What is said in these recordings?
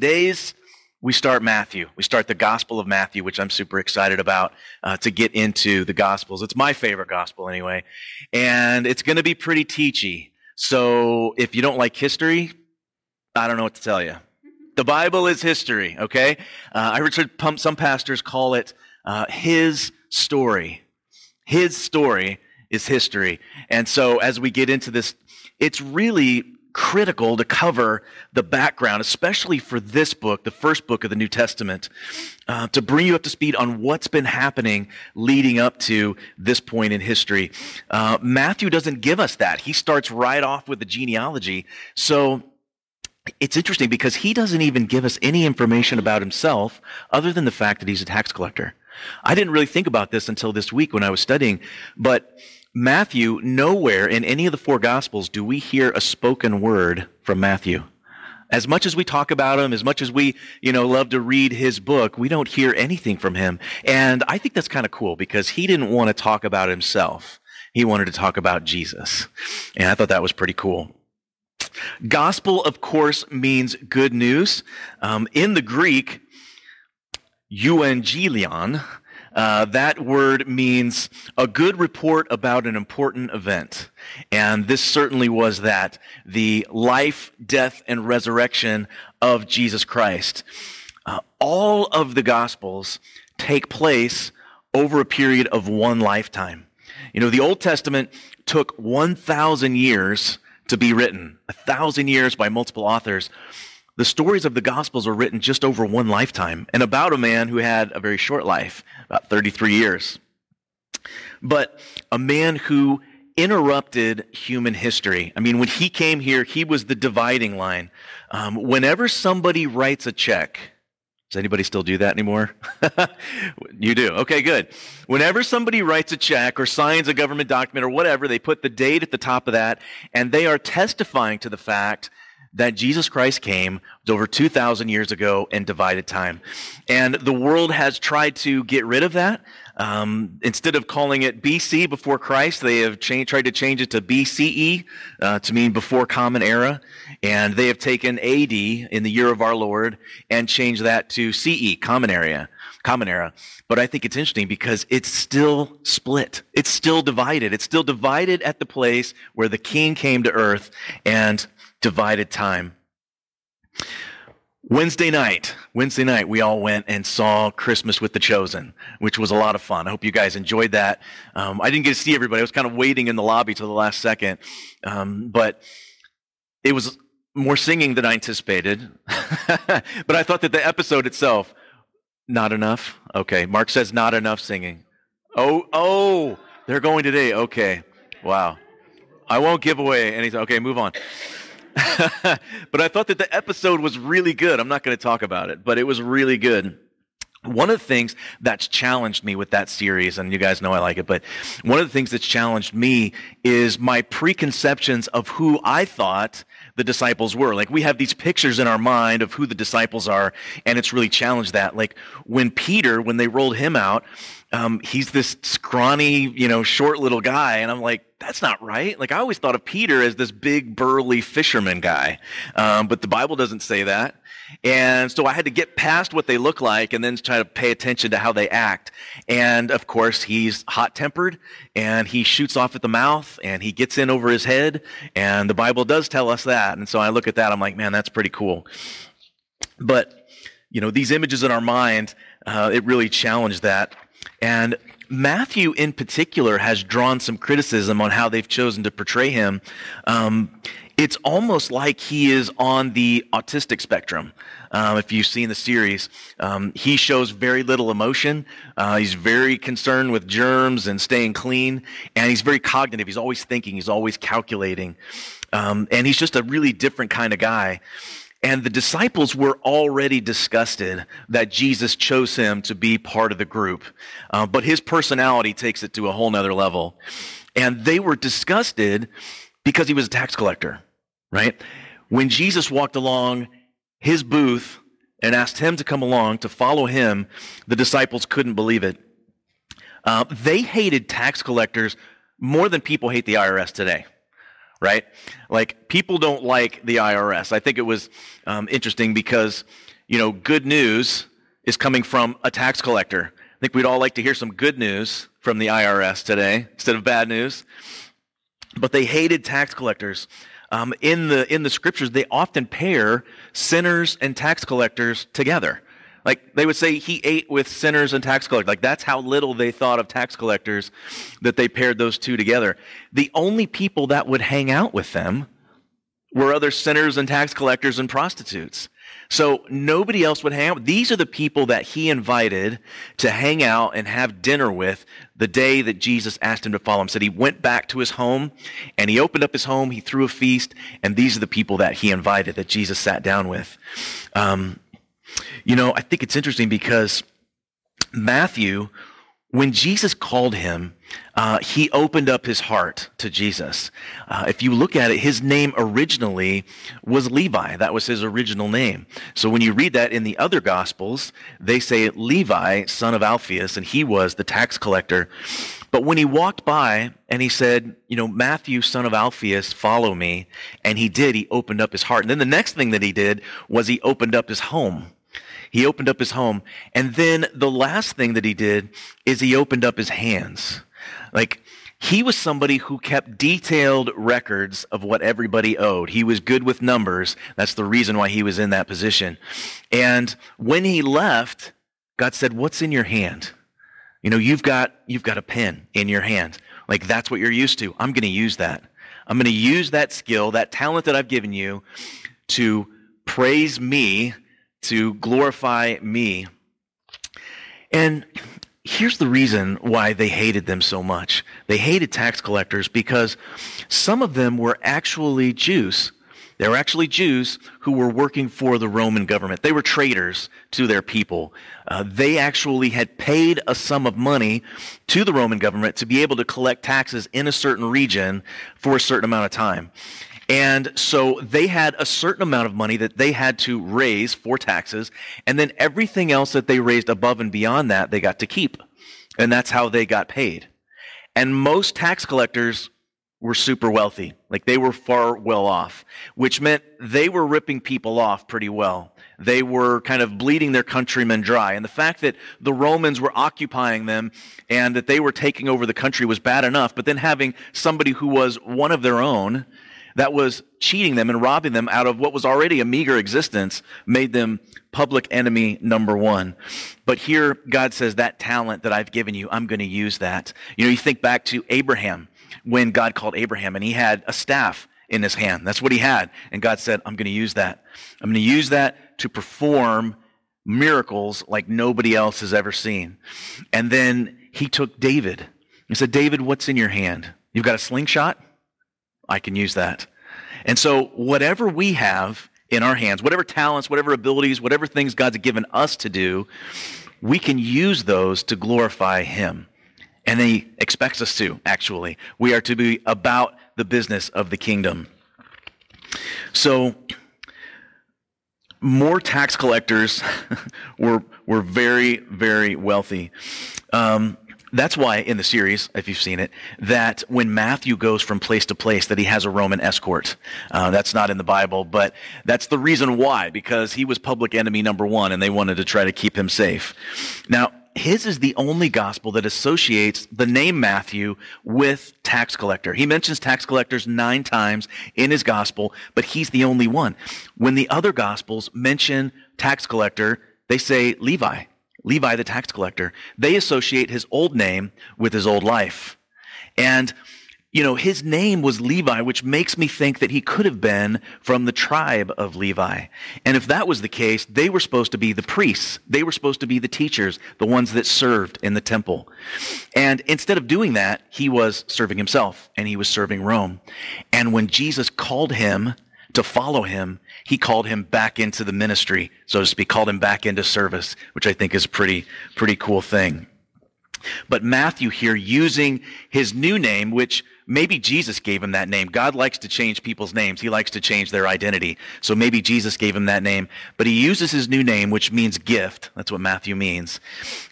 today's we start Matthew. We start the Gospel of Matthew, which I'm super excited about uh, to get into the Gospels. It's my favorite Gospel anyway, and it's going to be pretty teachy. So if you don't like history, I don't know what to tell you. The Bible is history, okay? Uh, I heard some pastors call it uh, his story. His story is history. And so as we get into this, it's really critical to cover the background, especially for this book, the first book of the New Testament, uh, to bring you up to speed on what's been happening leading up to this point in history. Uh, Matthew doesn't give us that. He starts right off with the genealogy. So it's interesting because he doesn't even give us any information about himself other than the fact that he's a tax collector. I didn't really think about this until this week when I was studying, but Matthew, nowhere in any of the four Gospels do we hear a spoken word from Matthew. As much as we talk about him, as much as we, you know, love to read his book, we don't hear anything from him. And I think that's kind of cool because he didn't want to talk about himself. He wanted to talk about Jesus. And I thought that was pretty cool. Gospel, of course, means good news. Um, in the Greek, euangelion uh, that word means a good report about an important event. And this certainly was that the life, death, and resurrection of Jesus Christ. Uh, all of the Gospels take place over a period of one lifetime. You know, the Old Testament took 1,000 years to be written, a thousand years by multiple authors. The stories of the Gospels are written just over one lifetime and about a man who had a very short life, about 33 years. But a man who interrupted human history. I mean, when he came here, he was the dividing line. Um, whenever somebody writes a check, does anybody still do that anymore? you do. Okay, good. Whenever somebody writes a check or signs a government document or whatever, they put the date at the top of that, and they are testifying to the fact that Jesus Christ came over 2,000 years ago and divided time. And the world has tried to get rid of that. Um, instead of calling it BC before Christ, they have tried to change it to BCE uh, to mean before Common Era. And they have taken AD in the year of our Lord and changed that to CE, Common Era. Common Era. But I think it's interesting because it's still split. It's still divided. It's still divided at the place where the king came to earth and divided time. Wednesday night, Wednesday night, we all went and saw Christmas with the Chosen, which was a lot of fun. I hope you guys enjoyed that. Um, I didn't get to see everybody. I was kind of waiting in the lobby till the last second. Um, but it was more singing than I anticipated. but I thought that the episode itself, not enough. Okay. Mark says not enough singing. Oh, oh, they're going today. Okay. Wow. I won't give away anything. Okay, move on. but I thought that the episode was really good. I'm not going to talk about it, but it was really good. One of the things that's challenged me with that series, and you guys know I like it, but one of the things that's challenged me is my preconceptions of who I thought the disciples were. Like we have these pictures in our mind of who the disciples are, and it's really challenged that. Like when Peter, when they rolled him out, um, he's this scrawny, you know, short little guy. And I'm like, that's not right. Like I always thought of Peter as this big burly fisherman guy. Um, but the Bible doesn't say that. And so I had to get past what they look like and then try to pay attention to how they act. And of course, he's hot tempered and he shoots off at the mouth and he gets in over his head. And the Bible does tell us that. And so I look at that, I'm like, man, that's pretty cool. But, you know, these images in our mind, uh, it really challenged that. And Matthew, in particular, has drawn some criticism on how they've chosen to portray him. Um, it's almost like he is on the autistic spectrum. Um, if you've seen the series, um, he shows very little emotion. Uh, he's very concerned with germs and staying clean, and he's very cognitive. He's always thinking. He's always calculating, um, and he's just a really different kind of guy. And the disciples were already disgusted that Jesus chose him to be part of the group. Uh, but his personality takes it to a whole nother level. And they were disgusted because he was a tax collector, right? When Jesus walked along his booth and asked him to come along to follow him, the disciples couldn't believe it. Uh, they hated tax collectors more than people hate the IRS today right? Like, people don't like the IRS. I think it was um, interesting because you know, good news is coming from a tax collector. I think we'd all like to hear some good news from the IRS today instead of bad news. But they hated tax collectors. Um, in the in the scriptures, they often pair sinners and tax collectors together. Like they would say he ate with sinners and tax collectors. Like that's how little they thought of tax collectors that they paired those two together. The only people that would hang out with them were other sinners and tax collectors and prostitutes. So nobody else would hang out. These are the people that he invited to hang out and have dinner with the day that Jesus asked him to follow him. Said he went back to his home and he opened up his home. He threw a feast, and these are the people that he invited that Jesus sat down with. Um, you know, I think it's interesting because Matthew when Jesus called him, uh, he opened up his heart to Jesus. Uh, if you look at it, his name originally was Levi. That was his original name. So when you read that in the other Gospels, they say Levi, son of Alphaeus, and he was the tax collector. But when he walked by and he said, you know, Matthew, son of Alphaeus, follow me, and he did, he opened up his heart. And then the next thing that he did was he opened up his home. He opened up his home. And then the last thing that he did is he opened up his hands. Like, he was somebody who kept detailed records of what everybody owed. He was good with numbers. That's the reason why he was in that position. And when he left, God said, What's in your hand? You know, you've got, you've got a pen in your hand. Like, that's what you're used to. I'm going to use that. I'm going to use that skill, that talent that I've given you to praise me to glorify me. And here's the reason why they hated them so much. They hated tax collectors because some of them were actually Jews. They were actually Jews who were working for the Roman government. They were traitors to their people. Uh, they actually had paid a sum of money to the Roman government to be able to collect taxes in a certain region for a certain amount of time. And so they had a certain amount of money that they had to raise for taxes. And then everything else that they raised above and beyond that, they got to keep. And that's how they got paid. And most tax collectors were super wealthy. Like they were far well off, which meant they were ripping people off pretty well. They were kind of bleeding their countrymen dry. And the fact that the Romans were occupying them and that they were taking over the country was bad enough. But then having somebody who was one of their own that was cheating them and robbing them out of what was already a meager existence made them public enemy number one. But here, God says, that talent that I've given you, I'm going to use that. You know, you think back to Abraham when God called Abraham and he had a staff in his hand. That's what he had. And God said, I'm going to use that. I'm going to use that to perform miracles like nobody else has ever seen. And then he took David. He said, David, what's in your hand? You've got a slingshot? I can use that. And so, whatever we have in our hands, whatever talents, whatever abilities, whatever things God's given us to do, we can use those to glorify Him. And He expects us to, actually. We are to be about the business of the kingdom. So, more tax collectors were, were very, very wealthy. Um, that's why in the series, if you've seen it, that when Matthew goes from place to place, that he has a Roman escort. Uh, that's not in the Bible, but that's the reason why, because he was public enemy number one, and they wanted to try to keep him safe. Now, his is the only gospel that associates the name Matthew with tax collector. He mentions tax collectors nine times in his gospel, but he's the only one. When the other gospels mention tax collector, they say Levi. Levi the tax collector, they associate his old name with his old life. And, you know, his name was Levi, which makes me think that he could have been from the tribe of Levi. And if that was the case, they were supposed to be the priests. They were supposed to be the teachers, the ones that served in the temple. And instead of doing that, he was serving himself and he was serving Rome. And when Jesus called him to follow him, he called him back into the ministry, so to speak, called him back into service, which I think is a pretty, pretty cool thing. But Matthew here using his new name, which maybe Jesus gave him that name. God likes to change people's names. He likes to change their identity. So maybe Jesus gave him that name. But he uses his new name, which means gift. That's what Matthew means.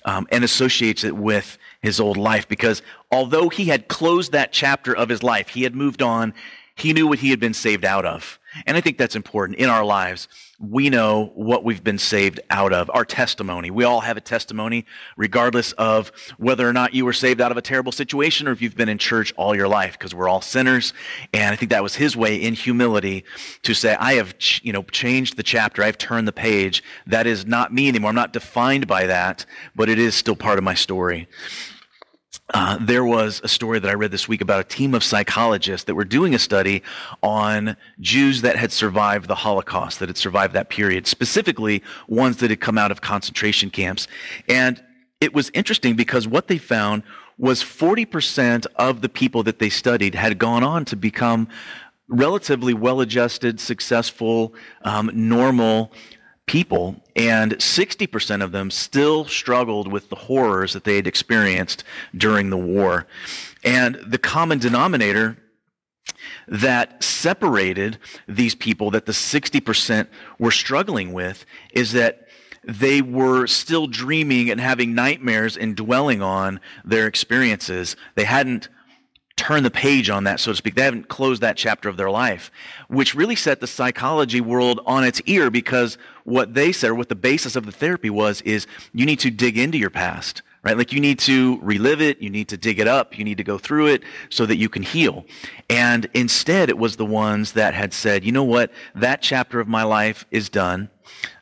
Um, and associates it with his old life because although he had closed that chapter of his life, he had moved on. He knew what he had been saved out of. And I think that's important in our lives. We know what we've been saved out of, our testimony. We all have a testimony, regardless of whether or not you were saved out of a terrible situation or if you've been in church all your life, because we're all sinners. And I think that was his way in humility to say, I have, you know, changed the chapter. I've turned the page. That is not me anymore. I'm not defined by that, but it is still part of my story. Uh, there was a story that I read this week about a team of psychologists that were doing a study on Jews that had survived the Holocaust, that had survived that period, specifically ones that had come out of concentration camps. And it was interesting because what they found was 40% of the people that they studied had gone on to become relatively well adjusted, successful, um, normal people, and 60% of them still struggled with the horrors that they had experienced during the war. And the common denominator that separated these people that the 60% were struggling with is that they were still dreaming and having nightmares and dwelling on their experiences. They hadn't turn the page on that, so to speak. They haven't closed that chapter of their life, which really set the psychology world on its ear because what they said, or what the basis of the therapy was, is you need to dig into your past, right? Like you need to relive it, you need to dig it up, you need to go through it so that you can heal. And instead, it was the ones that had said, you know what, that chapter of my life is done.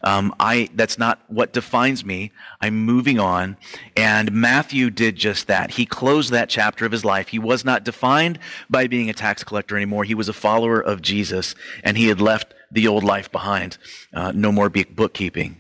Um, I that's not what defines me. I'm moving on. And Matthew did just that. He closed that chapter of his life. He was not defined by being a tax collector anymore. He was a follower of Jesus, and he had left the old life behind. Uh, no more bookkeeping.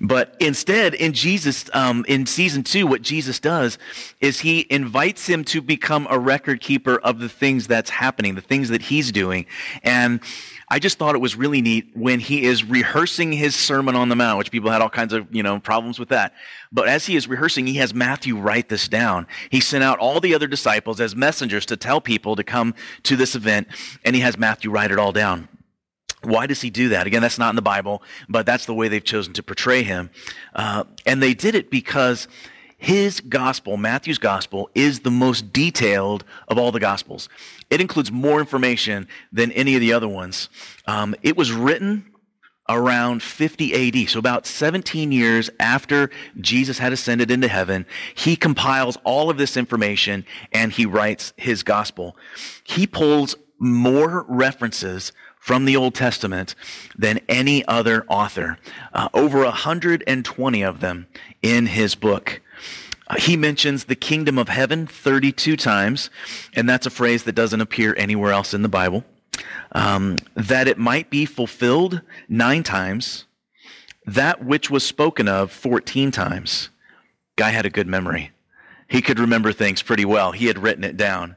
But instead, in Jesus, um, in season two, what Jesus does is he invites him to become a record keeper of the things that's happening, the things that he's doing. And I just thought it was really neat when he is rehearsing his Sermon on the Mount, which people had all kinds of, you know, problems with that. But as he is rehearsing, he has Matthew write this down. He sent out all the other disciples as messengers to tell people to come to this event, and he has Matthew write it all down. Why does he do that? Again, that's not in the Bible, but that's the way they've chosen to portray him. Uh, and they did it because his gospel, Matthew's gospel, is the most detailed of all the gospels. It includes more information than any of the other ones. Um, it was written around 50 AD, so about 17 years after Jesus had ascended into heaven. He compiles all of this information and he writes his gospel. He pulls more references from the Old Testament than any other author. Uh, over 120 of them in his book. Uh, he mentions the kingdom of heaven 32 times, and that's a phrase that doesn't appear anywhere else in the Bible. Um, that it might be fulfilled nine times, that which was spoken of 14 times. Guy had a good memory. He could remember things pretty well. He had written it down.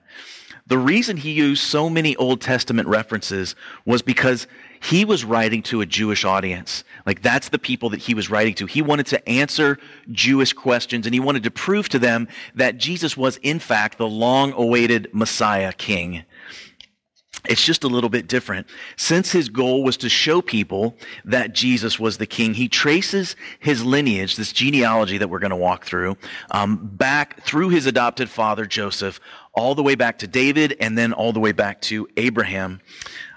The reason he used so many Old Testament references was because he was writing to a Jewish audience. Like that's the people that he was writing to. He wanted to answer Jewish questions and he wanted to prove to them that Jesus was in fact the long awaited Messiah king. It's just a little bit different. Since his goal was to show people that Jesus was the king, he traces his lineage, this genealogy that we're going to walk through, um, back through his adopted father, Joseph, all the way back to David, and then all the way back to Abraham.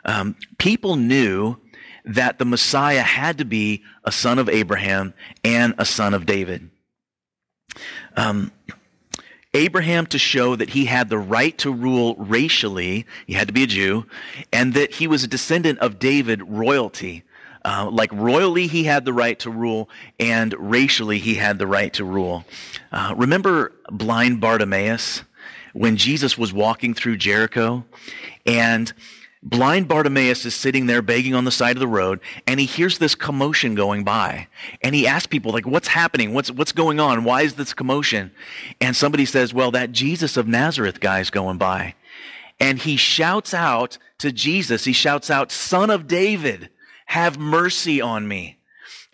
Um, people knew that the Messiah had to be a son of Abraham and a son of David. Um, Abraham to show that he had the right to rule racially, he had to be a Jew, and that he was a descendant of David royalty. Uh, like royally, he had the right to rule, and racially, he had the right to rule. Uh, remember blind Bartimaeus when Jesus was walking through Jericho? And Blind Bartimaeus is sitting there begging on the side of the road, and he hears this commotion going by. And he asks people, like, what's happening? What's, what's going on? Why is this commotion? And somebody says, well, that Jesus of Nazareth guy's going by. And he shouts out to Jesus, he shouts out, Son of David, have mercy on me.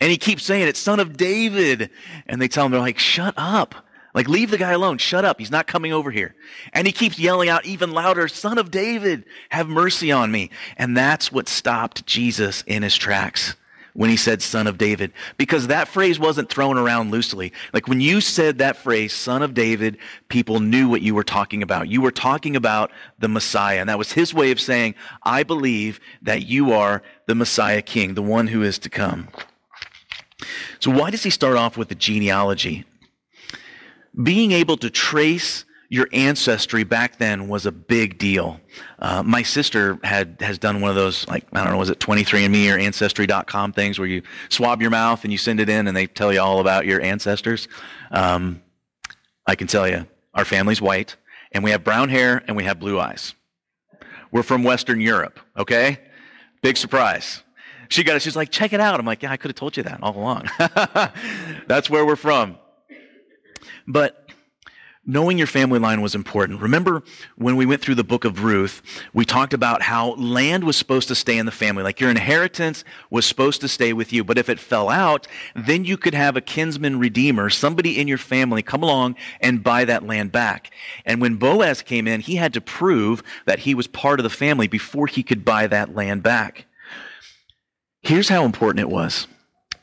And he keeps saying it, Son of David. And they tell him, they're like, shut up. Like, leave the guy alone. Shut up. He's not coming over here. And he keeps yelling out even louder, Son of David, have mercy on me. And that's what stopped Jesus in his tracks. when he said son of David, because that phrase wasn't thrown around loosely. Like when you said that phrase, son of David, people knew what you were talking about. You were talking about the Messiah. And that was his way of saying, I believe that you are the Messiah King, the one who is to come. So why does he start off with the genealogy? Being able to trace your ancestry back then was a big deal. Uh, my sister had has done one of those like I don't know was it 23andMe or Ancestry.com things where you swab your mouth and you send it in and they tell you all about your ancestors. Um, I can tell you, our family's white and we have brown hair and we have blue eyes. We're from Western Europe. Okay, big surprise. She got it. She's like, check it out. I'm like, yeah, I could have told you that all along. That's where we're from. But knowing your family line was important. Remember when we went through the book of Ruth, we talked about how land was supposed to stay in the family. Like your inheritance was supposed to stay with you. But if it fell out, then you could have a kinsman redeemer, somebody in your family come along and buy that land back. And when Boaz came in, he had to prove that he was part of the family before he could buy that land back. Here's how important it was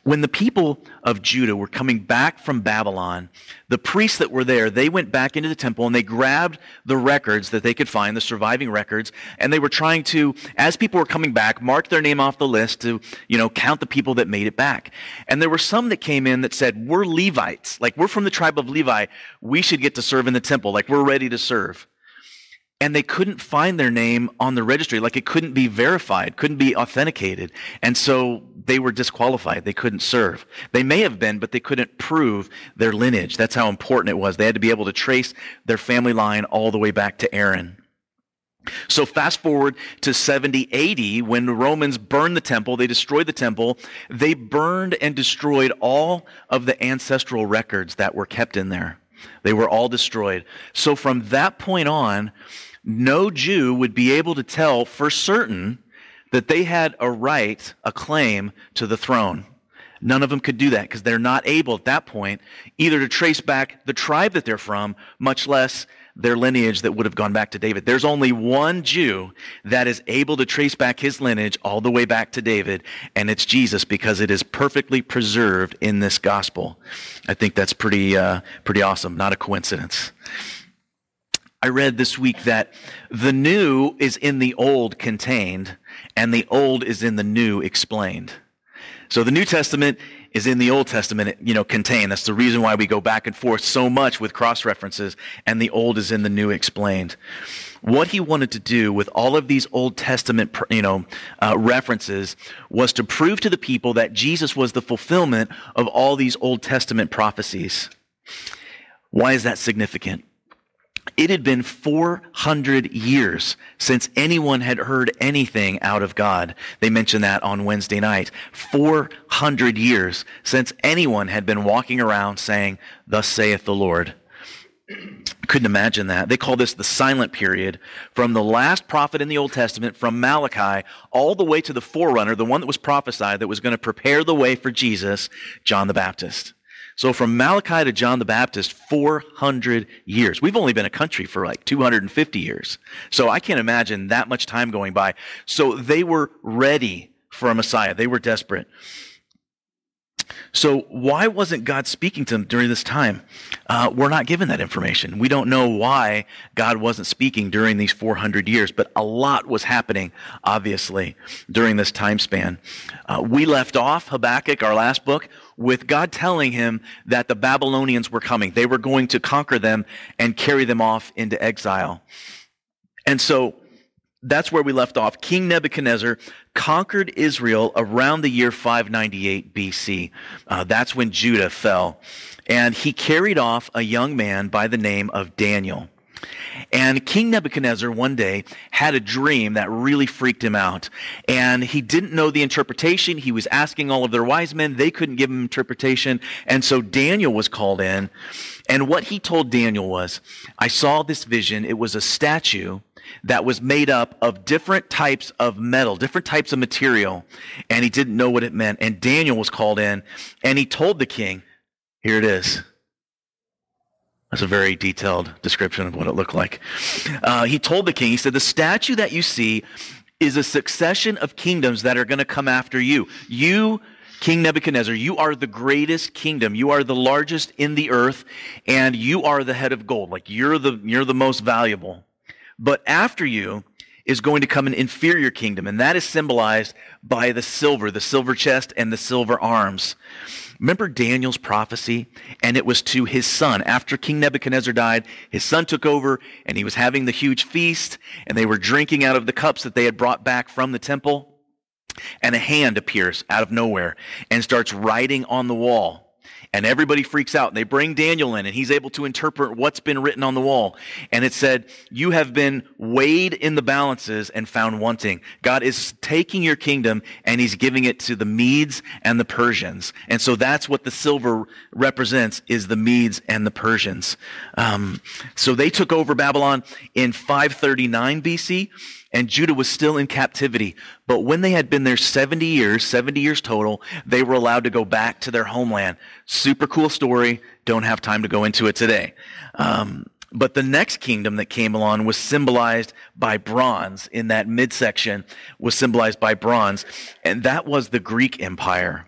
when the people of Judah were coming back from Babylon, the priests that were there, they went back into the temple and they grabbed the records that they could find, the surviving records, and they were trying to, as people were coming back, mark their name off the list to, you know, count the people that made it back. And there were some that came in that said, we're Levites. Like, we're from the tribe of Levi. We should get to serve in the temple. Like, we're ready to serve and they couldn't find their name on the registry. Like it couldn't be verified, couldn't be authenticated. And so they were disqualified. They couldn't serve. They may have been, but they couldn't prove their lineage. That's how important it was. They had to be able to trace their family line all the way back to Aaron. So fast forward to 70 AD when the Romans burned the temple, they destroyed the temple, they burned and destroyed all of the ancestral records that were kept in there. They were all destroyed. So from that point on, no Jew would be able to tell for certain that they had a right, a claim to the throne. None of them could do that because they're not able at that point either to trace back the tribe that they're from, much less their lineage that would have gone back to David. There's only one Jew that is able to trace back his lineage all the way back to David, and it's Jesus because it is perfectly preserved in this gospel. I think that's pretty, uh, pretty awesome, not a coincidence. I read this week that the new is in the old contained, and the old is in the new explained. So the New Testament is in the Old Testament, you know, contained. That's the reason why we go back and forth so much with cross references, and the Old is in the New explained. What he wanted to do with all of these Old Testament, you know, uh, references was to prove to the people that Jesus was the fulfillment of all these Old Testament prophecies. Why is that significant? It had been 400 years since anyone had heard anything out of God. They mentioned that on Wednesday night. 400 years since anyone had been walking around saying, Thus saith the Lord. Couldn't imagine that. They call this the silent period from the last prophet in the Old Testament, from Malachi, all the way to the forerunner, the one that was prophesied that was going to prepare the way for Jesus, John the Baptist. So from Malachi to John the Baptist, 400 years. We've only been a country for like 250 years. So I can't imagine that much time going by. So they were ready for a Messiah. They were desperate. So why wasn't God speaking to them during this time? Uh, we're not given that information. We don't know why God wasn't speaking during these 400 years, but a lot was happening, obviously, during this time span. Uh, we left off Habakkuk, our last book, with God telling him that the Babylonians were coming. They were going to conquer them and carry them off into exile. And so that's where we left off. King Nebuchadnezzar conquered Israel around the year 598 BC. Uh, that's when Judah fell. And he carried off a young man by the name of Daniel. And King Nebuchadnezzar one day had a dream that really freaked him out. And he didn't know the interpretation. He was asking all of their wise men. They couldn't give him interpretation. And so Daniel was called in. And what he told Daniel was, I saw this vision. It was a statue that was made up of different types of metal, different types of material. And he didn't know what it meant. And Daniel was called in and he told the king, here it is. That's a very detailed description of what it looked like. Uh, he told the king, he said, The statue that you see is a succession of kingdoms that are going to come after you. You King Nebuchadnezzar, you are the greatest kingdom. You are the largest in the earth, and you are the head of gold. Like you're the, you're the most valuable. But after you is going to come an inferior kingdom, and that is symbolized by the silver, the silver chest and the silver arms. Remember Daniel's prophecy? And it was to his son. After King Nebuchadnezzar died, his son took over and he was having the huge feast and they were drinking out of the cups that they had brought back from the temple. And a hand appears out of nowhere and starts writing on the wall and everybody freaks out. And they bring Daniel in, and he's able to interpret what's been written on the wall. And it said, You have been weighed in the balances and found wanting. God is taking your kingdom and he's giving it to the Medes and the Persians. And so that's what the silver represents is the Medes and the Persians. Um, so they took over Babylon in 539 BC and Judah was still in captivity. But when they had been there 70 years, 70 years total, they were allowed to go back to their homeland. Super cool story. Don't have time to go into it today. Um, but the next kingdom that came along was symbolized by bronze in that midsection was symbolized by bronze. And that was the Greek Empire.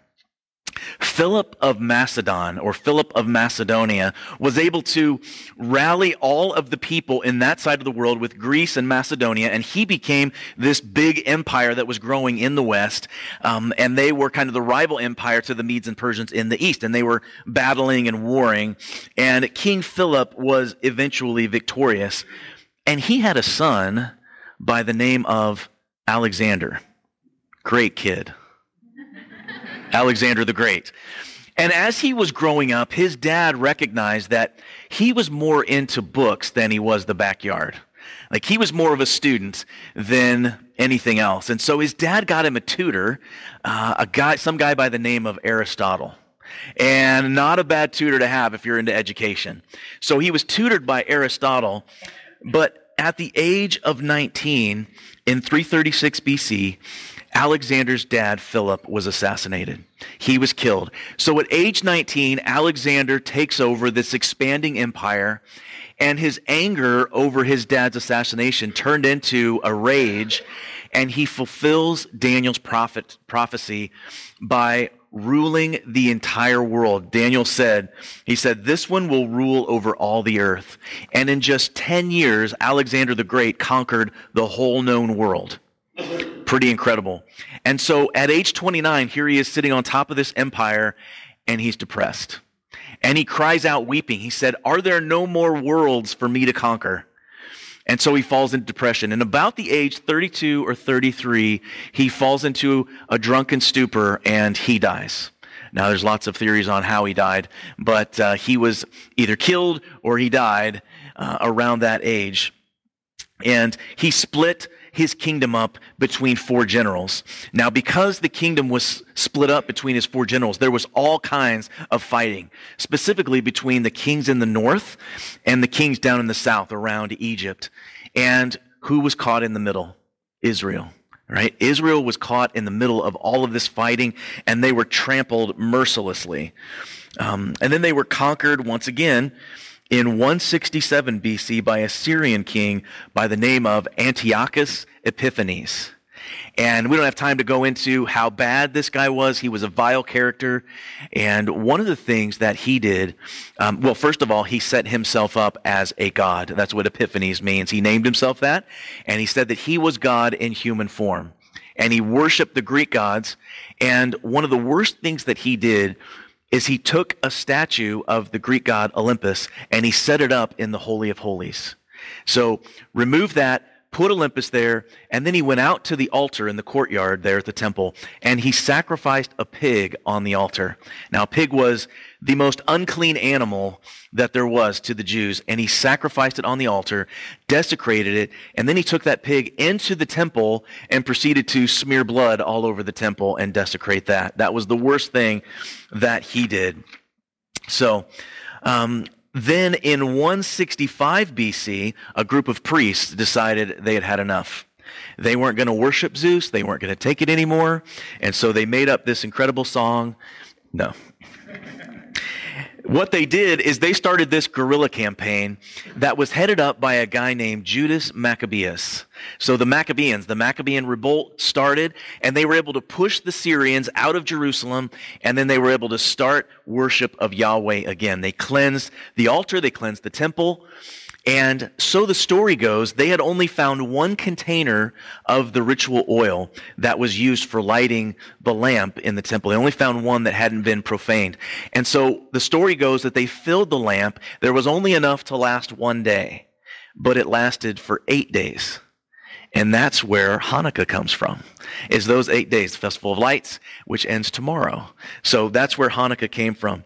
Philip of Macedon or Philip of Macedonia was able to rally all of the people in that side of the world with Greece and Macedonia, and he became this big empire that was growing in the west. Um, and they were kind of the rival empire to the Medes and Persians in the east, and they were battling and warring. And King Philip was eventually victorious, and he had a son by the name of Alexander. Great kid. Alexander the Great. And as he was growing up, his dad recognized that he was more into books than he was the backyard. Like he was more of a student than anything else. And so his dad got him a tutor, uh, a guy, some guy by the name of Aristotle. And not a bad tutor to have if you're into education. So he was tutored by Aristotle, but at the age of 19 in 336 BC, Alexander's dad, Philip, was assassinated. He was killed. So at age 19, Alexander takes over this expanding empire, and his anger over his dad's assassination turned into a rage, and he fulfills Daniel's prophet, prophecy by ruling the entire world. Daniel said, he said, this one will rule over all the earth. And in just 10 years, Alexander the Great conquered the whole known world. Pretty incredible. And so at age 29, here he is sitting on top of this empire and he's depressed. And he cries out weeping. He said, Are there no more worlds for me to conquer? And so he falls into depression. And about the age 32 or 33, he falls into a drunken stupor and he dies. Now, there's lots of theories on how he died, but uh, he was either killed or he died uh, around that age. And he split his kingdom up between four generals. Now, because the kingdom was split up between his four generals, there was all kinds of fighting, specifically between the kings in the north and the kings down in the south around Egypt. And who was caught in the middle? Israel. Right? Israel was caught in the middle of all of this fighting and they were trampled mercilessly. Um, and then they were conquered once again in 167 BC by a Syrian king by the name of Antiochus Epiphanes. And we don't have time to go into how bad this guy was. He was a vile character. And one of the things that he did, um, well, first of all, he set himself up as a god. That's what Epiphanes means. He named himself that. And he said that he was God in human form. And he worshiped the Greek gods. And one of the worst things that he did is he took a statue of the Greek god Olympus and he set it up in the Holy of Holies. So remove that, put Olympus there, and then he went out to the altar in the courtyard there at the temple, and he sacrificed a pig on the altar. Now, pig was the most unclean animal that there was to the Jews, and he sacrificed it on the altar, desecrated it, and then he took that pig into the temple and proceeded to smear blood all over the temple and desecrate that. That was the worst thing that he did. So, um, then in 165 BC, a group of priests decided they had had enough. They weren't going to worship Zeus. They weren't going to take it anymore. And so they made up this incredible song. No. What they did is they started this guerrilla campaign that was headed up by a guy named Judas Maccabeus. So the Maccabeans, the Maccabean revolt started and they were able to push the Syrians out of Jerusalem and then they were able to start worship of Yahweh again. They cleansed the altar, they cleansed the temple, and so the story goes, they had only found one container of the ritual oil that was used for lighting the lamp in the temple. They only found one that hadn't been profaned. And so the story goes that they filled the lamp. There was only enough to last one day, but it lasted for eight days. And that's where Hanukkah comes from, is those eight days, the Festival of Lights, which ends tomorrow. So that's where Hanukkah came from.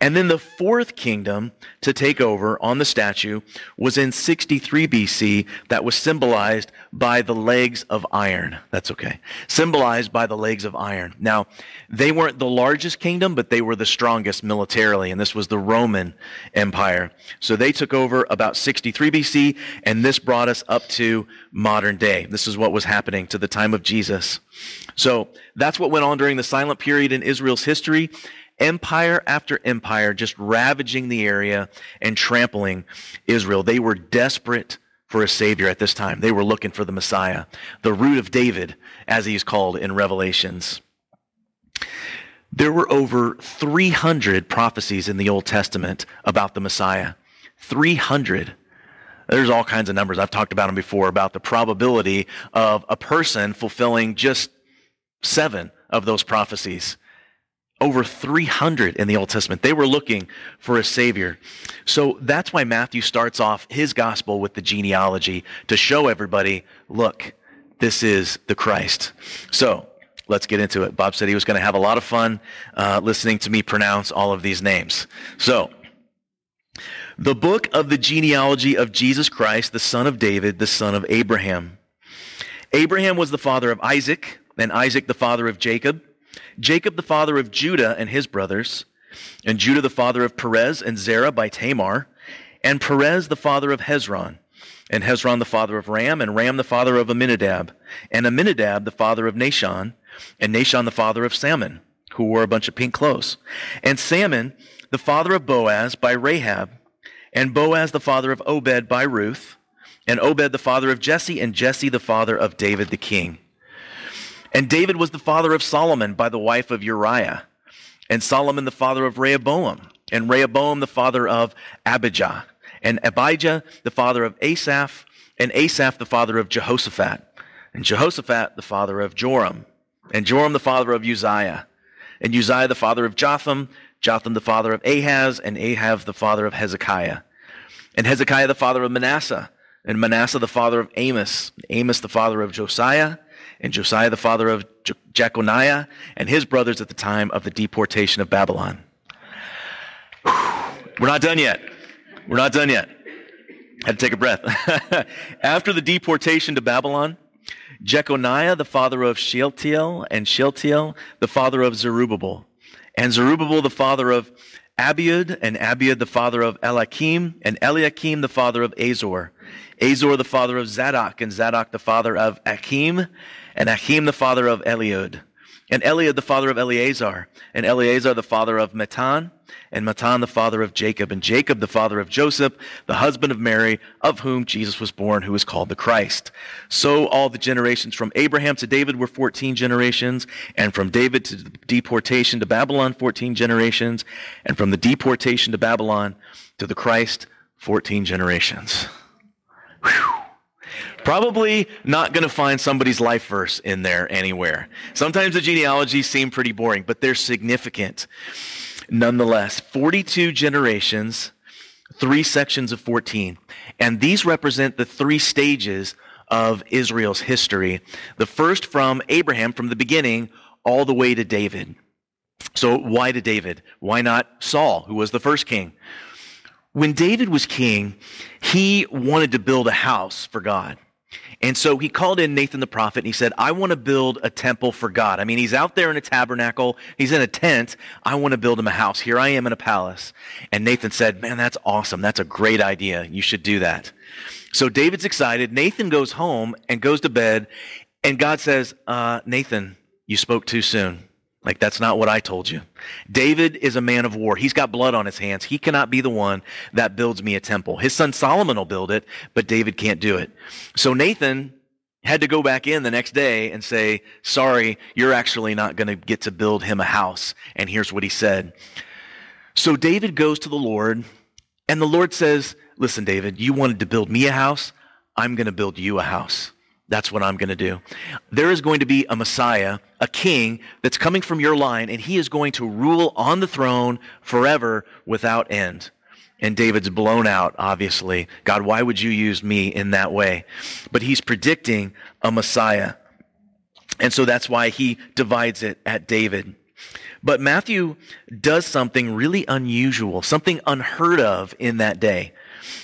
And then the fourth kingdom to take over on the statue was in 63 BC that was symbolized by the legs of iron. That's okay. Symbolized by the legs of iron. Now, they weren't the largest kingdom, but they were the strongest militarily, and this was the Roman Empire. So they took over about 63 BC, and this brought us up to modern day. This is what was happening to the time of Jesus. So that's what went on during the silent period in Israel's history. Empire after empire just ravaging the area and trampling Israel. They were desperate for a savior at this time. They were looking for the Messiah, the root of David, as he's called in Revelations. There were over 300 prophecies in the Old Testament about the Messiah. 300. There's all kinds of numbers. I've talked about them before about the probability of a person fulfilling just seven of those prophecies. Over 300 in the Old Testament. They were looking for a Savior. So that's why Matthew starts off his gospel with the genealogy to show everybody look, this is the Christ. So let's get into it. Bob said he was going to have a lot of fun uh, listening to me pronounce all of these names. So, the book of the genealogy of Jesus Christ, the son of David, the son of Abraham. Abraham was the father of Isaac, and Isaac the father of Jacob, Jacob the father of Judah and his brothers, and Judah the father of Perez and Zerah by Tamar, and Perez the father of Hezron, and Hezron the father of Ram, and Ram the father of Amminadab, and Amminadab the father of Nahshon, and Nahshon the father of Salmon, who wore a bunch of pink clothes, and Salmon the father of Boaz by Rahab, and Boaz the father of Obed by Ruth, and Obed the father of Jesse, and Jesse the father of David the king. And David was the father of Solomon by the wife of Uriah, and Solomon the father of Rehoboam, and Rehoboam the father of Abijah, and Abijah the father of Asaph, and Asaph the father of Jehoshaphat, and Jehoshaphat the father of Joram, and Joram the father of Uzziah, and Uzziah the father of Jotham, Jotham the father of Ahaz, and Ahaz the father of Hezekiah, and Hezekiah the father of Manasseh, and Manasseh the father of Amos, Amos the father of Josiah, and Josiah the father of Je- Jeconiah, and his brothers at the time of the deportation of Babylon. We're not done yet. We're not done yet. Had to take a breath. After the deportation to Babylon, Jeconiah, the father of Shealtiel, and Shealtiel, the father of Zerubbabel and Zerubbabel the father of Abiud, and Abiud the father of Eliakim, and Eliakim the father of Azor, Azor the father of Zadok, and Zadok the father of Achim, and Achim the father of Eliud, and Eliab the father of Eleazar, and Eleazar the father of Matthan, and Matthan the father of Jacob, and Jacob the father of Joseph, the husband of Mary, of whom Jesus was born, who is called the Christ. So all the generations from Abraham to David were 14 generations, and from David to the deportation to Babylon, 14 generations, and from the deportation to Babylon to the Christ, 14 generations. Whew. Probably not going to find somebody's life verse in there anywhere. Sometimes the genealogies seem pretty boring, but they're significant nonetheless. 42 generations, three sections of 14. And these represent the three stages of Israel's history. The first from Abraham, from the beginning, all the way to David. So why to David? Why not Saul, who was the first king? When David was king, he wanted to build a house for God. And so he called in Nathan the prophet and he said, I want to build a temple for God. I mean, he's out there in a tabernacle. He's in a tent. I want to build him a house. Here I am in a palace. And Nathan said, man, that's awesome. That's a great idea. You should do that. So David's excited. Nathan goes home and goes to bed. And God says, uh, Nathan, you spoke too soon. Like, that's not what I told you. David is a man of war. He's got blood on his hands. He cannot be the one that builds me a temple. His son Solomon will build it, but David can't do it. So Nathan had to go back in the next day and say, sorry, you're actually not going to get to build him a house. And here's what he said. So David goes to the Lord and the Lord says, listen, David, you wanted to build me a house. I'm going to build you a house. That's what I'm going to do. There is going to be a Messiah, a king that's coming from your line, and he is going to rule on the throne forever without end. And David's blown out, obviously. God, why would you use me in that way? But he's predicting a Messiah. And so that's why he divides it at David. But Matthew does something really unusual, something unheard of in that day,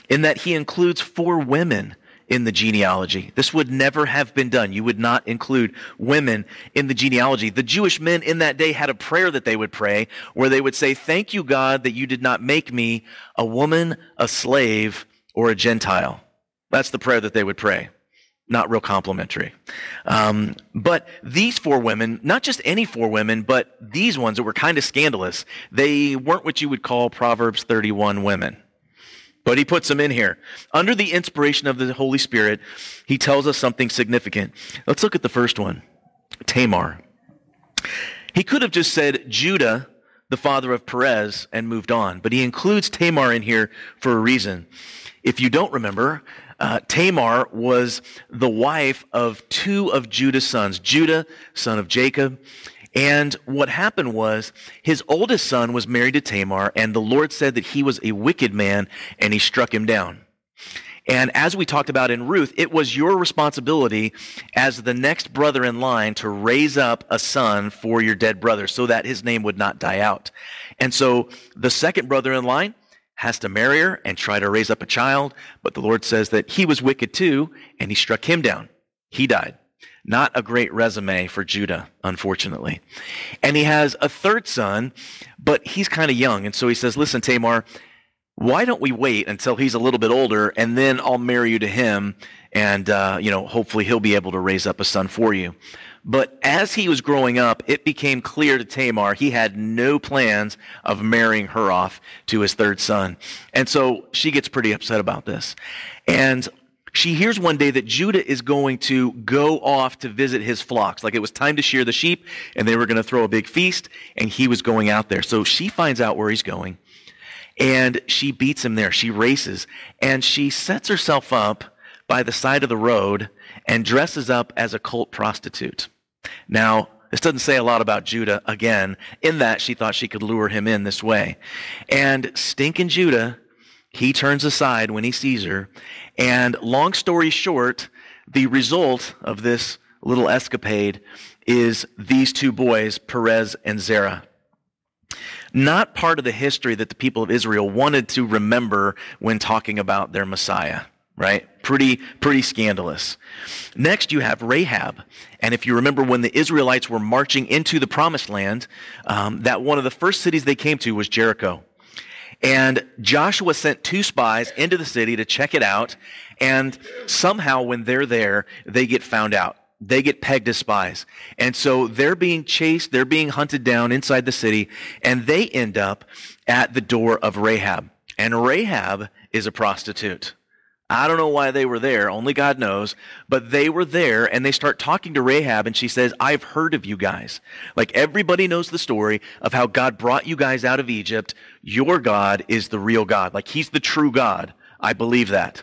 in that he includes four women in the genealogy. This would never have been done. You would not include women in the genealogy. The Jewish men in that day had a prayer that they would pray where they would say, Thank you, God, that you did not make me a woman, a slave, or a Gentile. That's the prayer that they would pray. Not real complimentary. Um, but these four women, not just any four women, but these ones that were kind of scandalous, they weren't what you would call Proverbs 31 women. But he puts them in here. Under the inspiration of the Holy Spirit, he tells us something significant. Let's look at the first one Tamar. He could have just said Judah, the father of Perez, and moved on, but he includes Tamar in here for a reason. If you don't remember, uh, Tamar was the wife of two of Judah's sons Judah, son of Jacob, and what happened was his oldest son was married to Tamar, and the Lord said that he was a wicked man, and he struck him down. And as we talked about in Ruth, it was your responsibility as the next brother in line to raise up a son for your dead brother so that his name would not die out. And so the second brother in line has to marry her and try to raise up a child, but the Lord says that he was wicked too, and he struck him down. He died. Not a great resume for Judah, unfortunately. And he has a third son, but he's kind of young. And so he says, Listen, Tamar, why don't we wait until he's a little bit older and then I'll marry you to him and, uh, you know, hopefully he'll be able to raise up a son for you. But as he was growing up, it became clear to Tamar he had no plans of marrying her off to his third son. And so she gets pretty upset about this. And she hears one day that Judah is going to go off to visit his flocks. Like it was time to shear the sheep and they were going to throw a big feast and he was going out there. So she finds out where he's going and she beats him there. She races and she sets herself up by the side of the road and dresses up as a cult prostitute. Now, this doesn't say a lot about Judah again, in that she thought she could lure him in this way. And stinking Judah he turns aside when he sees her. And long story short, the result of this little escapade is these two boys, Perez and Zerah. Not part of the history that the people of Israel wanted to remember when talking about their Messiah, right? Pretty, pretty scandalous. Next, you have Rahab. And if you remember when the Israelites were marching into the promised land, um, that one of the first cities they came to was Jericho. And Joshua sent two spies into the city to check it out. And somehow, when they're there, they get found out. They get pegged as spies. And so they're being chased, they're being hunted down inside the city, and they end up at the door of Rahab. And Rahab is a prostitute. I don't know why they were there, only God knows, but they were there and they start talking to Rahab and she says, I've heard of you guys. Like everybody knows the story of how God brought you guys out of Egypt. Your God is the real God. Like he's the true God. I believe that.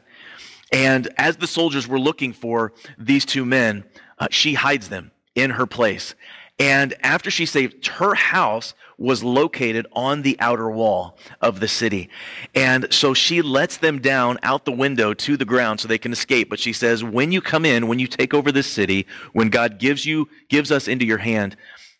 And as the soldiers were looking for these two men, uh, she hides them in her place. And after she saved her house was located on the outer wall of the city. And so she lets them down out the window to the ground so they can escape. But she says, when you come in, when you take over this city, when God gives you, gives us into your hand,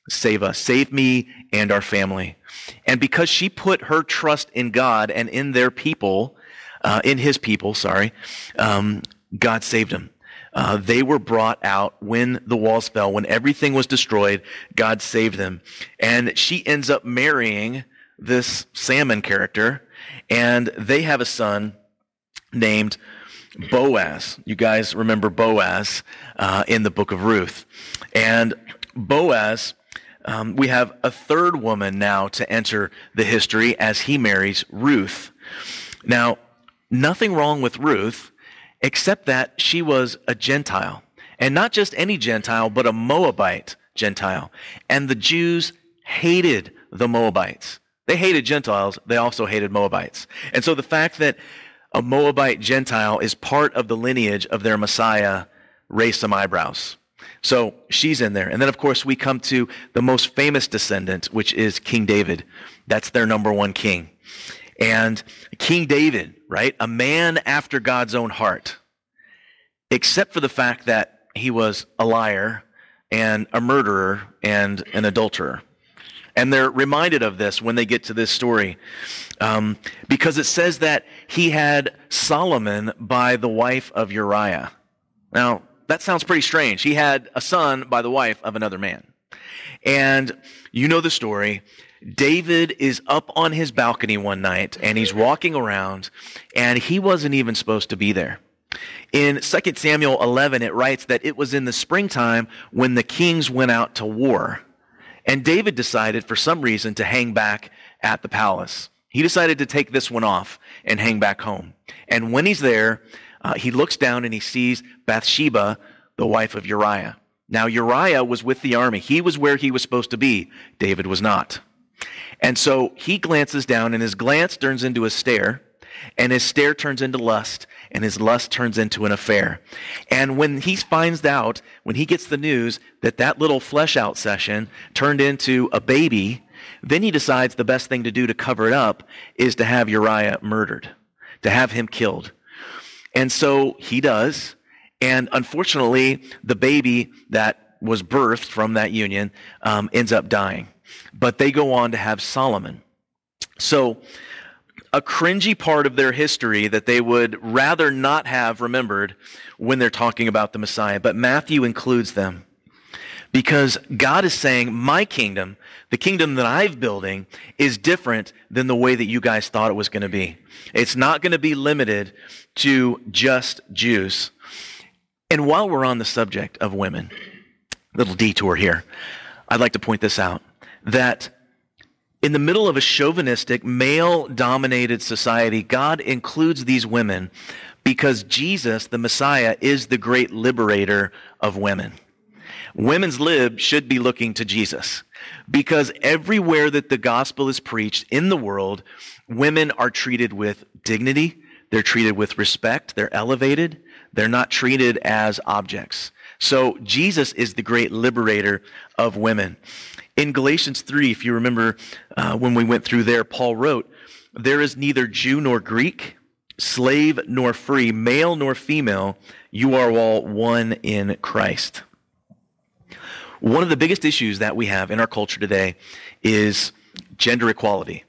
save us, save me and our family. And because she put her trust in God and in their people, uh, in his people, sorry, um, God saved them. Uh, they were brought out when the walls fell, when everything was destroyed. God saved them. And she ends up marrying this Salmon character, and they have a son named Boaz. You guys remember Boaz uh, in the book of Ruth. And Boaz um, we have a third woman now to enter the history as he marries Ruth. Now, nothing wrong with Ruth, except that she was a Gentile. And not just any Gentile, but a Moabite Gentile. And the Jews hated the Moabites. They hated Gentiles, they also hated Moabites. And so the fact that a Moabite Gentile is part of the lineage of their Messiah raised some eyebrows. So she's in there. And then, of course, we come to the most famous descendant, which is King David. That's their number one king. And King David, right? A man after God's own heart, except for the fact that he was a liar and a murderer and an adulterer. And they're reminded of this when they get to this story um, because it says that he had Solomon by the wife of Uriah. Now, that sounds pretty strange. He had a son by the wife of another man. And you know the story. David is up on his balcony one night and he's walking around and he wasn't even supposed to be there. In 2 Samuel 11, it writes that it was in the springtime when the kings went out to war. And David decided for some reason to hang back at the palace. He decided to take this one off and hang back home. And when he's there, uh, he looks down and he sees Bathsheba, the wife of Uriah. Now, Uriah was with the army. He was where he was supposed to be. David was not. And so he glances down, and his glance turns into a stare, and his stare turns into lust, and his lust turns into an affair. And when he finds out, when he gets the news that that little flesh out session turned into a baby, then he decides the best thing to do to cover it up is to have Uriah murdered, to have him killed. And so he does. And unfortunately, the baby that was birthed from that union um, ends up dying. But they go on to have Solomon. So, a cringy part of their history that they would rather not have remembered when they're talking about the Messiah. But Matthew includes them because God is saying, My kingdom, the kingdom that I'm building, is different than the way that you guys thought it was going to be. It's not going to be limited to just Jews. And while we're on the subject of women, little detour here, I'd like to point this out that in the middle of a chauvinistic, male dominated society, God includes these women because Jesus, the Messiah, is the great liberator of women. Women's lib should be looking to Jesus because everywhere that the gospel is preached in the world, women are treated with dignity, they're treated with respect. They're elevated. They're not treated as objects. So Jesus is the great liberator of women. In Galatians 3, if you remember uh, when we went through there, Paul wrote, There is neither Jew nor Greek, slave nor free, male nor female. You are all one in Christ. One of the biggest issues that we have in our culture today is gender equality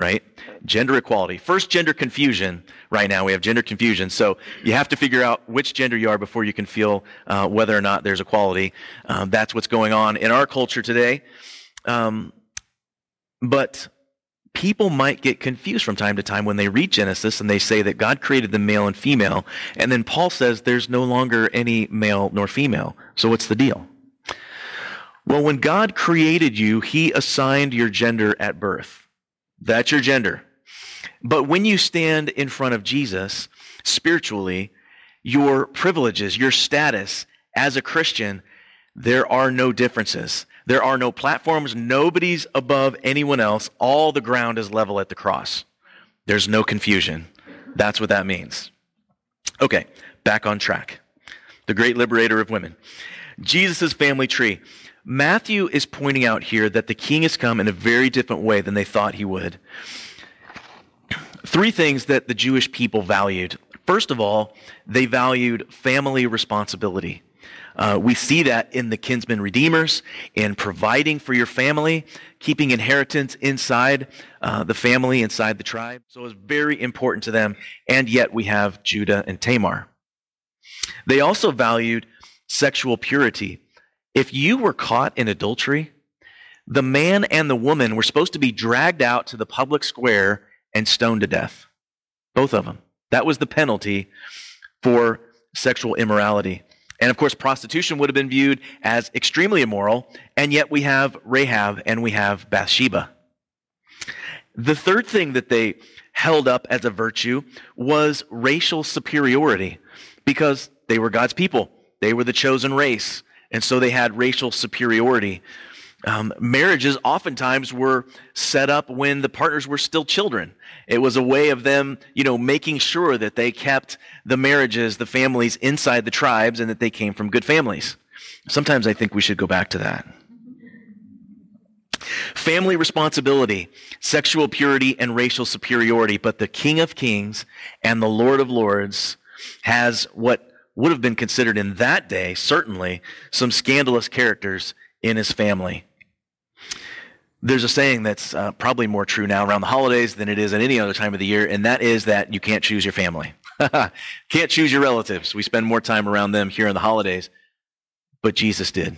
right? Gender equality. First, gender confusion. Right now, we have gender confusion. So you have to figure out which gender you are before you can feel uh, whether or not there's equality. Um, that's what's going on in our culture today. Um, but people might get confused from time to time when they read Genesis and they say that God created the male and female, and then Paul says there's no longer any male nor female. So what's the deal? Well, when God created you, he assigned your gender at birth. That's your gender. But when you stand in front of Jesus spiritually, your privileges, your status as a Christian, there are no differences. There are no platforms. Nobody's above anyone else. All the ground is level at the cross. There's no confusion. That's what that means. Okay, back on track. The great liberator of women. Jesus' family tree. Matthew is pointing out here that the king has come in a very different way than they thought he would. Three things that the Jewish people valued. First of all, they valued family responsibility. Uh, we see that in the kinsman redeemers, in providing for your family, keeping inheritance inside uh, the family, inside the tribe. So it's very important to them. And yet we have Judah and Tamar. They also valued sexual purity. If you were caught in adultery, the man and the woman were supposed to be dragged out to the public square and stoned to death. Both of them. That was the penalty for sexual immorality. And of course, prostitution would have been viewed as extremely immoral, and yet we have Rahab and we have Bathsheba. The third thing that they held up as a virtue was racial superiority because they were God's people. They were the chosen race. And so they had racial superiority. Um, marriages oftentimes were set up when the partners were still children. It was a way of them, you know, making sure that they kept the marriages, the families inside the tribes, and that they came from good families. Sometimes I think we should go back to that. Family responsibility, sexual purity, and racial superiority. But the King of Kings and the Lord of Lords has what would have been considered in that day, certainly, some scandalous characters in his family. There's a saying that's uh, probably more true now around the holidays than it is at any other time of the year, and that is that you can't choose your family. can't choose your relatives. We spend more time around them here in the holidays, but Jesus did.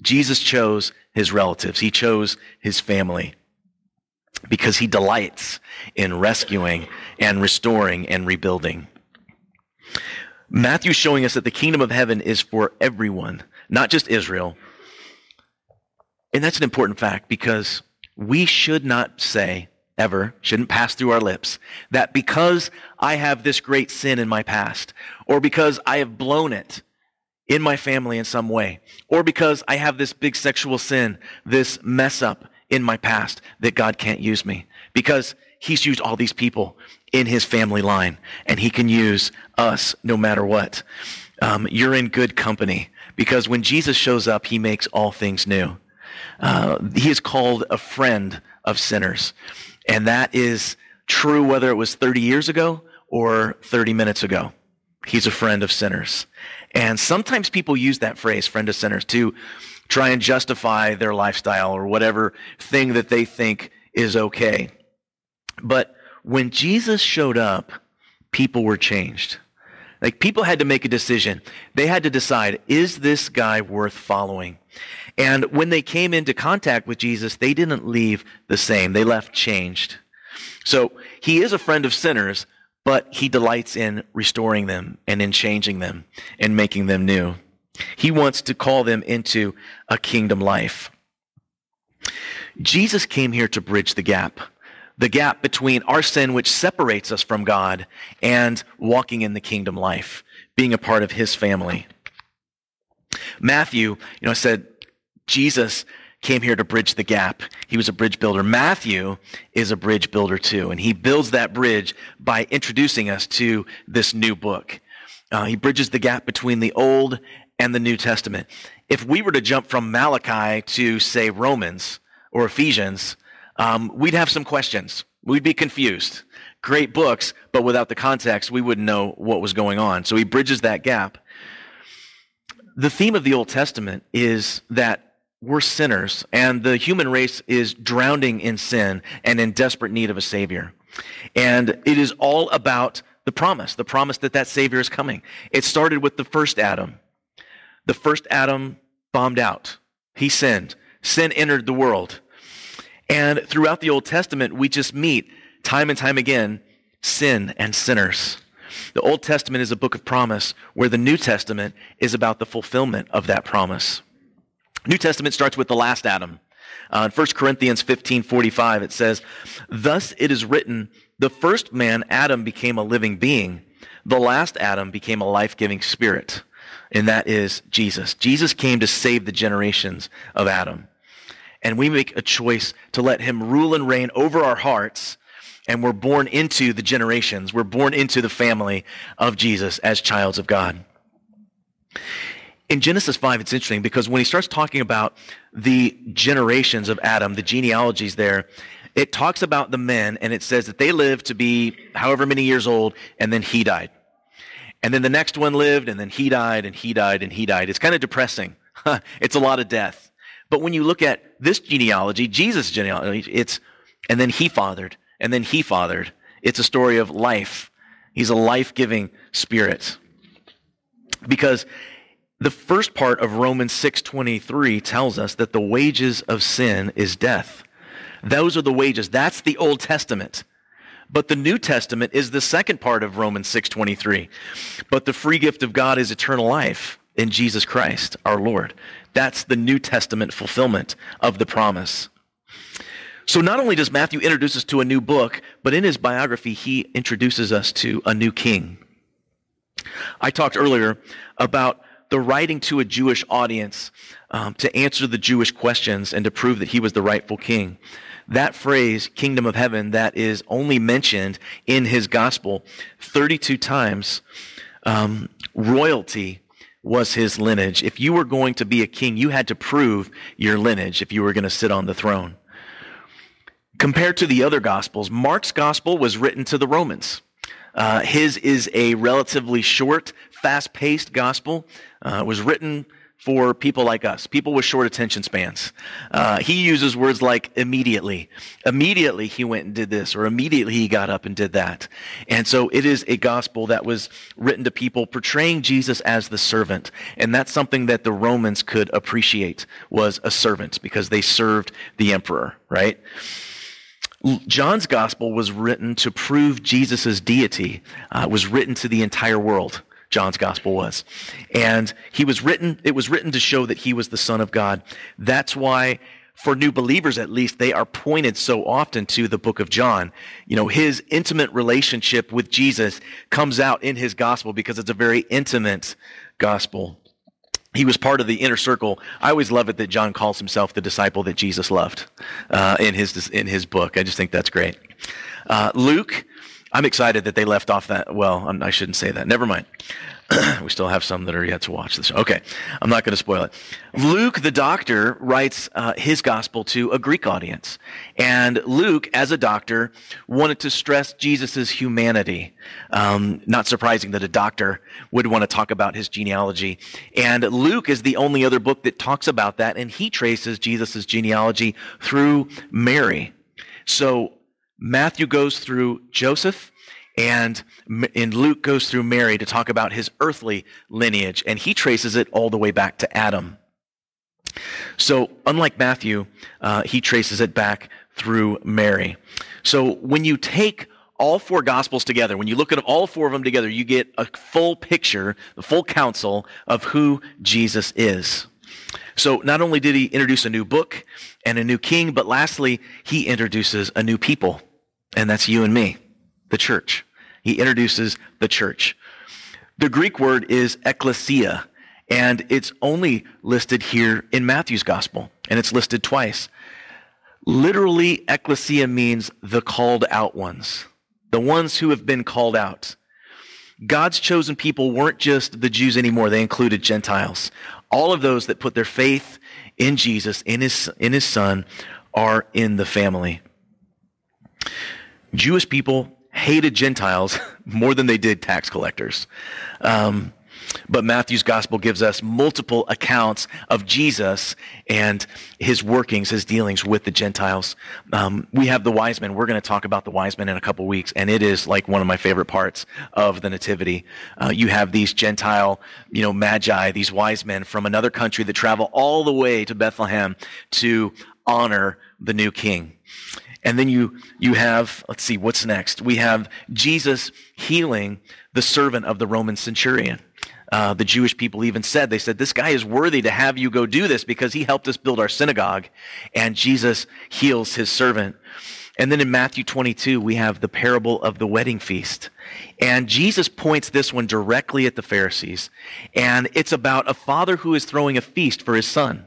Jesus chose his relatives, he chose his family because he delights in rescuing and restoring and rebuilding. Matthew's showing us that the kingdom of heaven is for everyone, not just Israel. And that's an important fact because we should not say, ever, shouldn't pass through our lips, that because I have this great sin in my past, or because I have blown it in my family in some way, or because I have this big sexual sin, this mess up in my past, that God can't use me. Because He's used all these people in His family line, and He can use us no matter what. Um, you're in good company because when Jesus shows up, He makes all things new. Uh, he is called a friend of sinners. And that is true whether it was 30 years ago or 30 minutes ago. He's a friend of sinners. And sometimes people use that phrase, friend of sinners, to try and justify their lifestyle or whatever thing that they think is okay. But when Jesus showed up, people were changed. Like people had to make a decision. They had to decide, is this guy worth following? And when they came into contact with Jesus, they didn't leave the same. They left changed. So he is a friend of sinners, but he delights in restoring them and in changing them and making them new. He wants to call them into a kingdom life. Jesus came here to bridge the gap the gap between our sin, which separates us from God, and walking in the kingdom life, being a part of his family. Matthew, you know, said Jesus came here to bridge the gap. He was a bridge builder. Matthew is a bridge builder too, and he builds that bridge by introducing us to this new book. Uh, he bridges the gap between the Old and the New Testament. If we were to jump from Malachi to, say, Romans or Ephesians, um, we'd have some questions. We'd be confused. Great books, but without the context, we wouldn't know what was going on. So he bridges that gap. The theme of the Old Testament is that we're sinners, and the human race is drowning in sin and in desperate need of a Savior. And it is all about the promise, the promise that that Savior is coming. It started with the first Adam. The first Adam bombed out, he sinned. Sin entered the world. And throughout the Old Testament, we just meet time and time again sin and sinners. The Old Testament is a book of promise, where the New Testament is about the fulfillment of that promise. New Testament starts with the last Adam. Uh, in 1 Corinthians 15 45, it says, Thus it is written, the first man, Adam, became a living being. The last Adam became a life giving spirit. And that is Jesus. Jesus came to save the generations of Adam. And we make a choice to let him rule and reign over our hearts. And we're born into the generations. We're born into the family of Jesus as childs of God in Genesis 5, it's interesting because when he starts talking about the generations of Adam, the genealogies there, it talks about the men and it says that they lived to be however many years old and then he died. And then the next one lived and then he died and he died and he died. It's kind of depressing. it's a lot of death. But when you look at this genealogy, Jesus' genealogy, it's, and then he fathered and then he fathered. It's a story of life. He's a life giving spirit. Because the first part of Romans 6:23 tells us that the wages of sin is death. Those are the wages. That's the Old Testament. But the New Testament is the second part of Romans 6:23. But the free gift of God is eternal life in Jesus Christ, our Lord. That's the New Testament fulfillment of the promise. So not only does Matthew introduce us to a new book, but in his biography, he introduces us to a new king. I talked earlier about the writing to a Jewish audience um, to answer the Jewish questions and to prove that he was the rightful king. That phrase, kingdom of heaven, that is only mentioned in his gospel 32 times, um, royalty was his lineage. If you were going to be a king, you had to prove your lineage if you were going to sit on the throne. Compared to the other gospels, Mark's gospel was written to the Romans. Uh, his is a relatively short, fast paced gospel. Uh, it was written for people like us, people with short attention spans. Uh, he uses words like immediately. Immediately he went and did this, or immediately he got up and did that. And so it is a gospel that was written to people portraying Jesus as the servant. And that's something that the Romans could appreciate was a servant because they served the emperor, right? John's gospel was written to prove Jesus' deity. Uh, was written to the entire world. John's gospel was. And he was written, it was written to show that he was the son of God. That's why for new believers at least, they are pointed so often to the book of John. You know, his intimate relationship with Jesus comes out in his gospel because it's a very intimate gospel. He was part of the inner circle. I always love it that John calls himself the disciple that Jesus loved uh, in his in his book. I just think that's great. Uh, Luke I'm excited that they left off that. Well, I shouldn't say that. Never mind. we still have some that are yet to watch this. Okay, I'm not going to spoil it. Luke, the doctor, writes uh, his gospel to a Greek audience. And Luke, as a doctor, wanted to stress Jesus' humanity. Um, not surprising that a doctor would want to talk about his genealogy. And Luke is the only other book that talks about that, and he traces Jesus' genealogy through Mary. So Matthew goes through Joseph, and in Luke goes through Mary to talk about his earthly lineage, and he traces it all the way back to Adam. So, unlike Matthew, uh, he traces it back through Mary. So, when you take all four gospels together, when you look at all four of them together, you get a full picture, the full counsel of who Jesus is. So not only did he introduce a new book and a new king, but lastly, he introduces a new people. And that's you and me, the church. He introduces the church. The Greek word is ekklesia, and it's only listed here in Matthew's gospel, and it's listed twice. Literally, ekklesia means the called out ones, the ones who have been called out. God's chosen people weren't just the Jews anymore, they included Gentiles. All of those that put their faith in Jesus, in his, in his son, are in the family. Jewish people hated Gentiles more than they did tax collectors. Um, but Matthew's gospel gives us multiple accounts of Jesus and his workings, his dealings with the Gentiles. Um, we have the wise men. We're going to talk about the wise men in a couple weeks, and it is like one of my favorite parts of the Nativity. Uh, you have these Gentile, you know, magi, these wise men from another country that travel all the way to Bethlehem to honor the new king. And then you, you have, let's see, what's next? We have Jesus healing the servant of the Roman centurion. Uh, the Jewish people even said, they said, this guy is worthy to have you go do this because he helped us build our synagogue. And Jesus heals his servant. And then in Matthew 22, we have the parable of the wedding feast. And Jesus points this one directly at the Pharisees. And it's about a father who is throwing a feast for his son.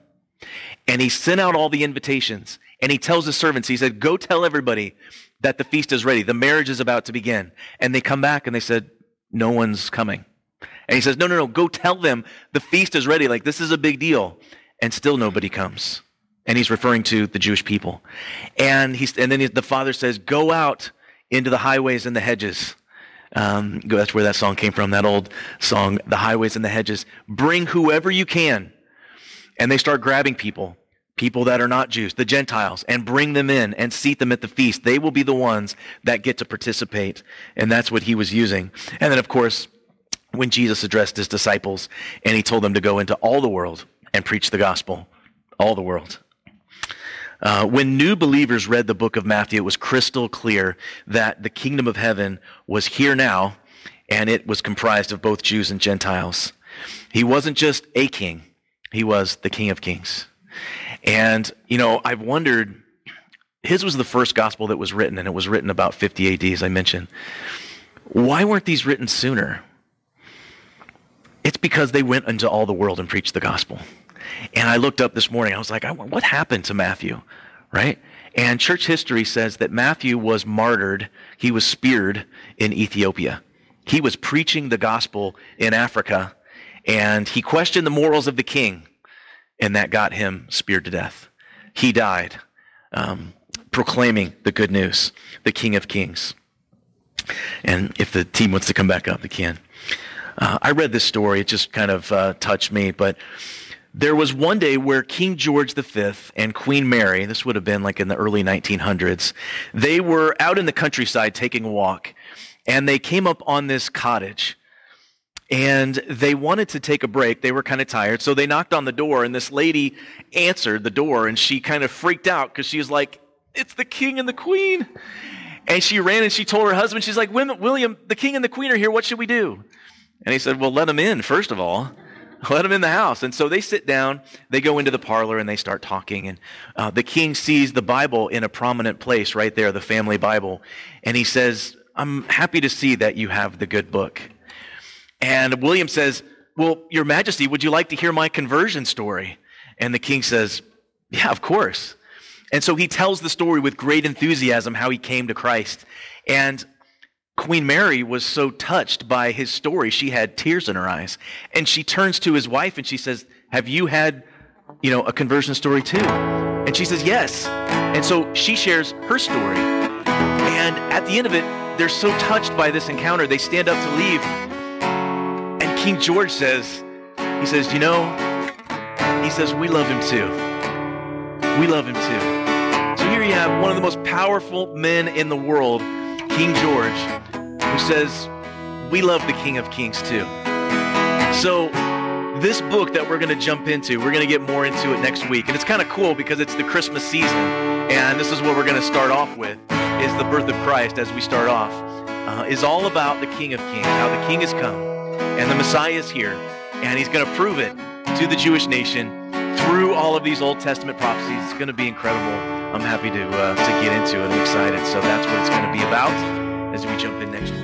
And he sent out all the invitations and he tells his servants, he said, go tell everybody that the feast is ready. The marriage is about to begin. And they come back and they said, no one's coming. And he says, no, no, no, go tell them the feast is ready. Like this is a big deal. And still nobody comes. And he's referring to the Jewish people. And he's, and then the father says, go out into the highways and the hedges. Um, that's where that song came from, that old song, The Highways and the Hedges. Bring whoever you can. And they start grabbing people people that are not Jews, the Gentiles, and bring them in and seat them at the feast. They will be the ones that get to participate. And that's what he was using. And then, of course, when Jesus addressed his disciples and he told them to go into all the world and preach the gospel, all the world. Uh, when new believers read the book of Matthew, it was crystal clear that the kingdom of heaven was here now, and it was comprised of both Jews and Gentiles. He wasn't just a king, he was the King of Kings. And, you know, I've wondered, his was the first gospel that was written, and it was written about 50 AD, as I mentioned. Why weren't these written sooner? It's because they went into all the world and preached the gospel. And I looked up this morning, I was like, what happened to Matthew? Right? And church history says that Matthew was martyred, he was speared in Ethiopia. He was preaching the gospel in Africa, and he questioned the morals of the king, and that got him speared to death. He died um, proclaiming the good news, the King of Kings. And if the team wants to come back up, they can. Uh, I read this story, it just kind of uh, touched me, but there was one day where King George V and Queen Mary, this would have been like in the early 1900s, they were out in the countryside taking a walk, and they came up on this cottage. And they wanted to take a break. They were kind of tired. So they knocked on the door, and this lady answered the door, and she kind of freaked out because she was like, It's the king and the queen. And she ran and she told her husband, She's like, William, the king and the queen are here. What should we do? And he said, Well, let them in, first of all. Let them in the house. And so they sit down, they go into the parlor, and they start talking. And uh, the king sees the Bible in a prominent place right there, the family Bible. And he says, I'm happy to see that you have the good book. And William says, Well, Your Majesty, would you like to hear my conversion story? And the king says, Yeah, of course. And so he tells the story with great enthusiasm how he came to Christ. And Queen Mary was so touched by his story, she had tears in her eyes. And she turns to his wife and she says, Have you had, you know, a conversion story too? And she says, Yes. And so she shares her story. And at the end of it, they're so touched by this encounter, they stand up to leave. King George says, He says, You know, he says, We love him too. We love him too. So here you have one of the most powerful men in the world King George, who says, We love the King of Kings too. So, this book that we're going to jump into, we're going to get more into it next week. And it's kind of cool because it's the Christmas season. And this is what we're going to start off with, is the birth of Christ as we start off, uh, is all about the King of Kings, how the King has come, and the Messiah is here, and he's going to prove it to the Jewish nation through all of these Old Testament prophecies. It's going to be incredible. I'm happy to uh, to get into it. I'm excited. So that's what it's going to be about as we jump in next week.